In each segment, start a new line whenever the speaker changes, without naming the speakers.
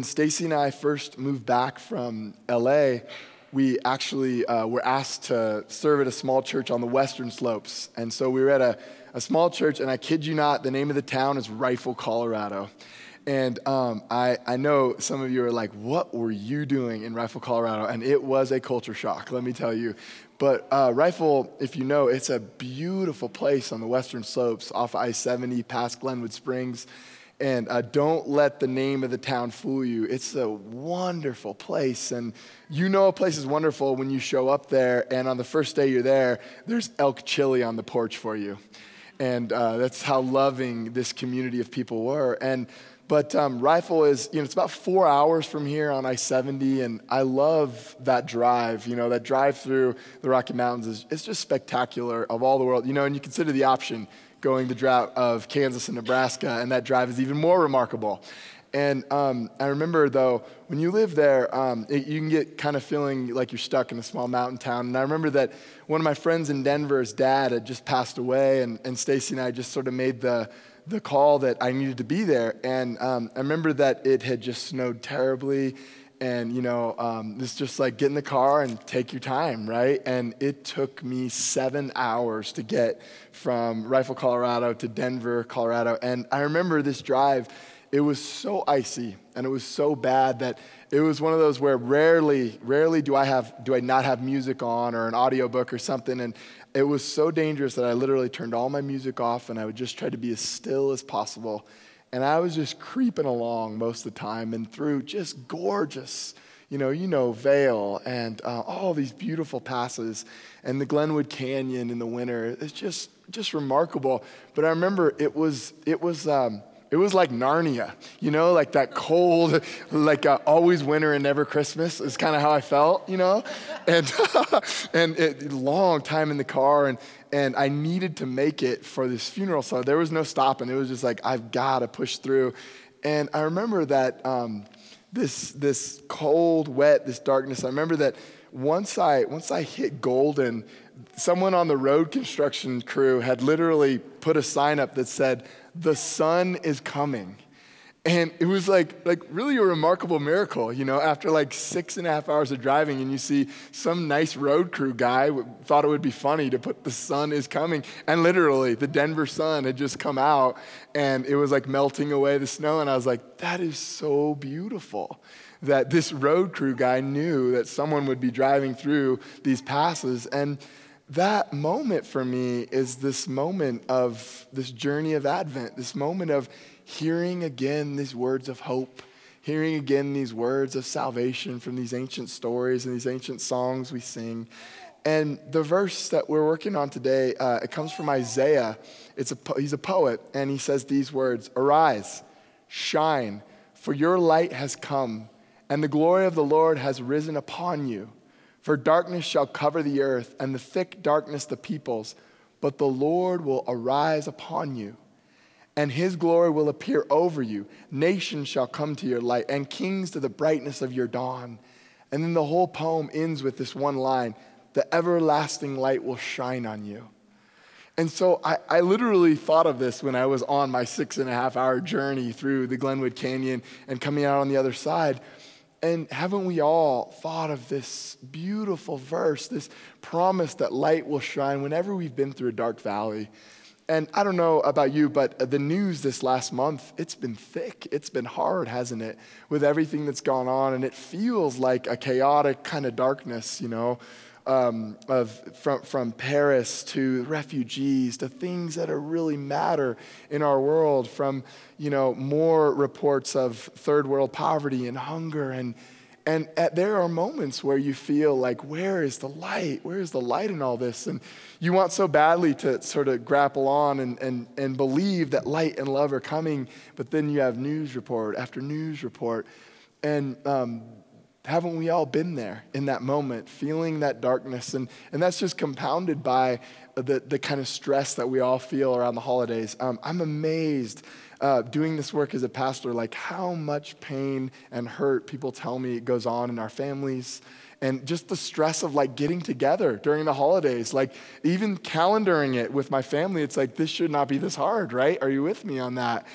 when Stacy and I first moved back from LA, we actually uh, were asked to serve at a small church on the western slopes. And so we were at a, a small church, and I kid you not, the name of the town is Rifle, Colorado. And um, I, I know some of you are like, what were you doing in Rifle, Colorado? And it was a culture shock, let me tell you. But uh, Rifle, if you know, it's a beautiful place on the western slopes off I 70 past Glenwood Springs. And uh, don't let the name of the town fool you. It's a wonderful place. And you know a place is wonderful when you show up there, and on the first day you're there, there's elk chili on the porch for you. And uh, that's how loving this community of people were. And but um, Rifle is, you know, it's about four hours from here on I 70, and I love that drive. You know, that drive through the Rocky Mountains is it's just spectacular of all the world. You know, and you consider the option going the drought of Kansas and Nebraska, and that drive is even more remarkable. And um, I remember though, when you live there, um, it, you can get kind of feeling like you're stuck in a small mountain town. And I remember that one of my friends in Denver's dad had just passed away, and, and Stacy and I just sort of made the, the call that I needed to be there. And um, I remember that it had just snowed terribly, and you know um, it's just like get in the car and take your time right? And it took me seven hours to get from rifle colorado to denver colorado. And i remember this drive it was so icy and it was so bad that it was one of those where rarely rarely do i have do i not have music on or an audiobook or something. And it was so dangerous that i literally turned all my music off and i would just try to be as still as possible and I was just creeping along most of the time and through just gorgeous, you know, you know, Vail and uh, all these beautiful passes and the Glenwood Canyon in the winter. It's just, just remarkable. But I remember it was, it was, um, it was like Narnia, you know, like that cold, like uh, always winter and never Christmas is kind of how I felt, you know, and and it, long time in the car, and and I needed to make it for this funeral, so there was no stopping. It was just like I've got to push through, and I remember that um, this this cold, wet, this darkness. I remember that once I once I hit Golden, someone on the road construction crew had literally put a sign up that said the sun is coming. And it was like, like really a remarkable miracle, you know, after like six and a half hours of driving and you see some nice road crew guy thought it would be funny to put the sun is coming. And literally the Denver sun had just come out and it was like melting away the snow. And I was like, that is so beautiful that this road crew guy knew that someone would be driving through these passes. And that moment for me is this moment of this journey of Advent, this moment of hearing again these words of hope, hearing again these words of salvation from these ancient stories and these ancient songs we sing. And the verse that we're working on today, uh, it comes from Isaiah. It's a, he's a poet, and he says these words Arise, shine, for your light has come, and the glory of the Lord has risen upon you. For darkness shall cover the earth, and the thick darkness the peoples, but the Lord will arise upon you, and his glory will appear over you. Nations shall come to your light, and kings to the brightness of your dawn. And then the whole poem ends with this one line the everlasting light will shine on you. And so I, I, literally thought of this when I was on my six and a half hour journey through the Glenwood Canyon and coming out on the other side. And haven't we all thought of this beautiful verse, this promise that light will shine whenever we've been through a dark valley? And I don't know about you, but the news this last month, it's been thick. It's been hard, hasn't it? With everything that's gone on. And it feels like a chaotic kind of darkness, you know, um, of, from, from Paris to refugees to things that are really matter in our world, from you know, more reports of third world poverty and hunger. And, and at, there are moments where you feel like, where is the light? Where is the light in all this? And you want so badly to sort of grapple on and, and, and believe that light and love are coming, but then you have news report after news report. And um, haven't we all been there in that moment, feeling that darkness? And, and that's just compounded by the, the kind of stress that we all feel around the holidays. Um, I'm amazed uh, doing this work as a pastor, like how much pain and hurt people tell me goes on in our families. And just the stress of like getting together during the holidays, like even calendaring it with my family, it's like this should not be this hard, right? Are you with me on that?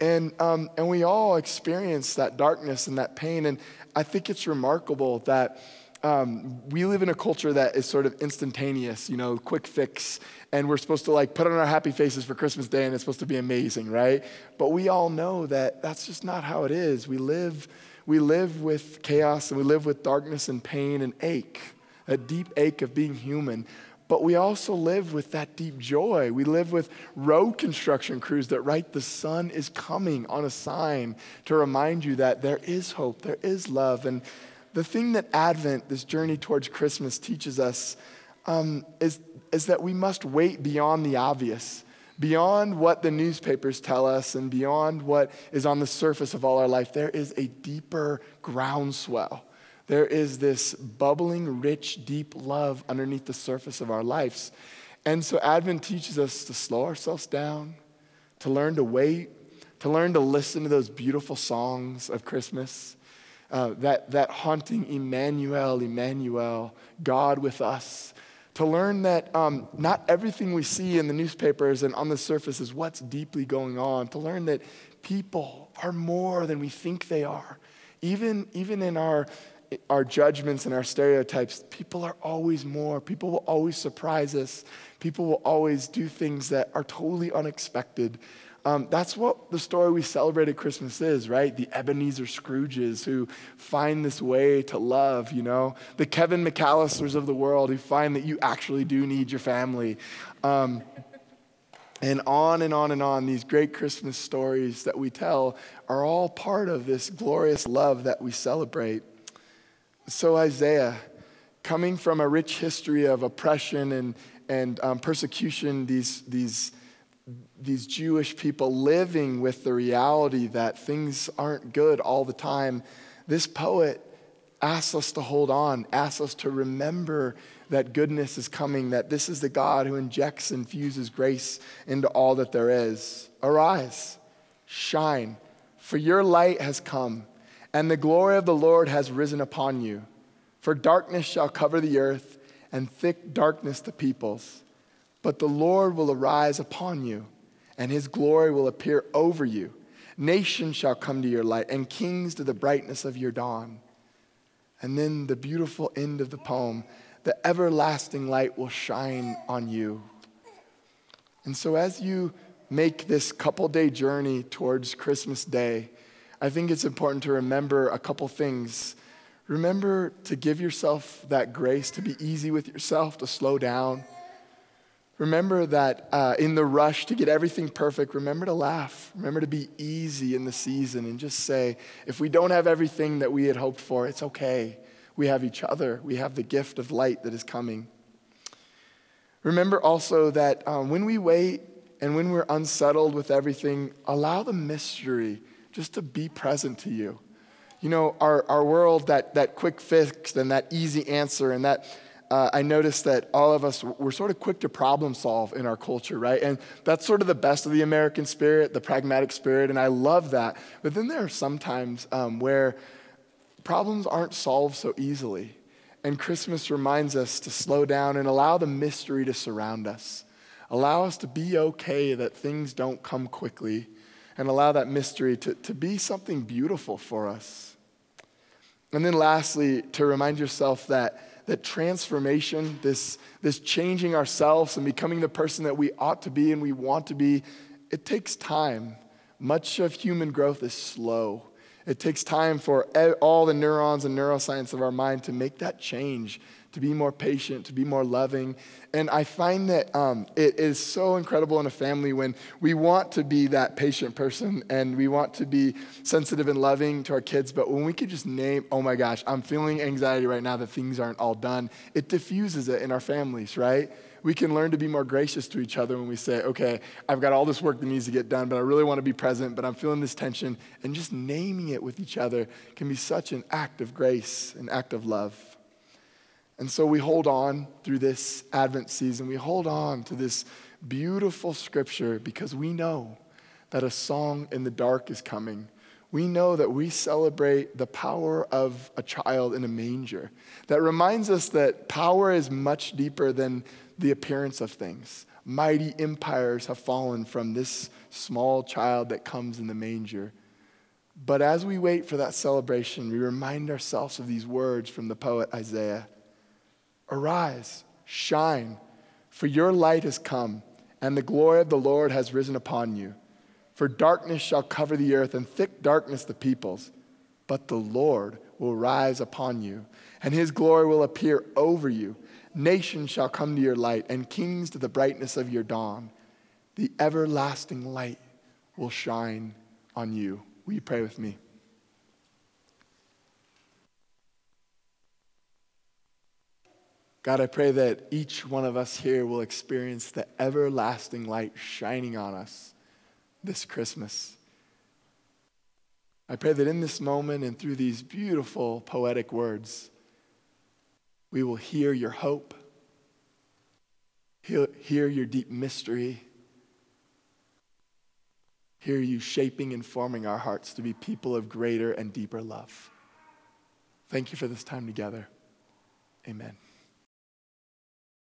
And, um, and we all experience that darkness and that pain. And I think it's remarkable that um, we live in a culture that is sort of instantaneous, you know, quick fix, and we're supposed to like put on our happy faces for Christmas Day and it's supposed to be amazing, right? But we all know that that's just not how it is. We live, we live with chaos and we live with darkness and pain and ache, a deep ache of being human. But we also live with that deep joy. We live with road construction crews that write the sun is coming on a sign to remind you that there is hope, there is love, and the thing that Advent, this journey towards Christmas, teaches us um, is, is that we must wait beyond the obvious, beyond what the newspapers tell us, and beyond what is on the surface of all our life. There is a deeper groundswell. There is this bubbling, rich, deep love underneath the surface of our lives. And so Advent teaches us to slow ourselves down, to learn to wait, to learn to listen to those beautiful songs of Christmas uh, that, that haunting Emmanuel, Emmanuel, God with us. To learn that um, not everything we see in the newspapers and on the surface is what's deeply going on. To learn that people are more than we think they are. Even, even in our, our judgments and our stereotypes, people are always more. People will always surprise us. People will always do things that are totally unexpected. Um, that's what the story we celebrate at Christmas is, right? The Ebenezer Scrooges who find this way to love, you know? The Kevin McAllisters of the world who find that you actually do need your family. Um, and on and on and on, these great Christmas stories that we tell are all part of this glorious love that we celebrate. So, Isaiah, coming from a rich history of oppression and, and um, persecution, these, these these Jewish people living with the reality that things aren't good all the time, this poet asks us to hold on, asks us to remember that goodness is coming, that this is the God who injects and fuses grace into all that there is. Arise, shine, for your light has come, and the glory of the Lord has risen upon you. For darkness shall cover the earth, and thick darkness the peoples. But the Lord will arise upon you and his glory will appear over you. Nations shall come to your light, and kings to the brightness of your dawn. And then the beautiful end of the poem the everlasting light will shine on you. And so, as you make this couple day journey towards Christmas Day, I think it's important to remember a couple things. Remember to give yourself that grace, to be easy with yourself, to slow down Remember that uh, in the rush to get everything perfect, remember to laugh. Remember to be easy in the season and just say, if we don't have everything that we had hoped for, it's okay. We have each other, we have the gift of light that is coming. Remember also that um, when we wait and when we're unsettled with everything, allow the mystery just to be present to you. You know, our, our world, that, that quick fix and that easy answer and that uh, I noticed that all of us, we're sort of quick to problem solve in our culture, right? And that's sort of the best of the American spirit, the pragmatic spirit, and I love that. But then there are some times um, where problems aren't solved so easily. And Christmas reminds us to slow down and allow the mystery to surround us. Allow us to be okay that things don't come quickly, and allow that mystery to, to be something beautiful for us. And then lastly, to remind yourself that that transformation, this, this changing ourselves and becoming the person that we ought to be and we want to be, it takes time. Much of human growth is slow. It takes time for all the neurons and neuroscience of our mind to make that change to be more patient, to be more loving. And I find that um, it is so incredible in a family when we want to be that patient person and we want to be sensitive and loving to our kids, but when we could just name, oh my gosh, I'm feeling anxiety right now that things aren't all done, it diffuses it in our families, right? we can learn to be more gracious to each other when we say, okay, I've got all this work that needs to get done, but I really want to be present, but I'm feeling this tension. And just naming it with each other can be such an act of grace, an act of love. And so we hold on through this Advent season. We hold on to this beautiful scripture because we know that a song in the dark is coming. We know that we celebrate the power of a child in a manger. That reminds us that power is much deeper than the appearance of things. Mighty empires have fallen from this small child that comes in the manger. But as we wait for that celebration, we remind ourselves of these words from the poet Isaiah Arise, shine, for your light has come, and the glory of the Lord has risen upon you. For darkness shall cover the earth, and thick darkness the peoples. But the Lord will rise upon you, and his glory will appear over you. Nations shall come to your light, and kings to the brightness of your dawn. The everlasting light will shine on you. Will you pray with me? God, I pray that each one of us here will experience the everlasting light shining on us this Christmas. I pray that in this moment and through these beautiful poetic words, we will hear your hope, hear your deep mystery, hear you shaping and forming our hearts to be people of greater and deeper love. Thank you for this time together. Amen.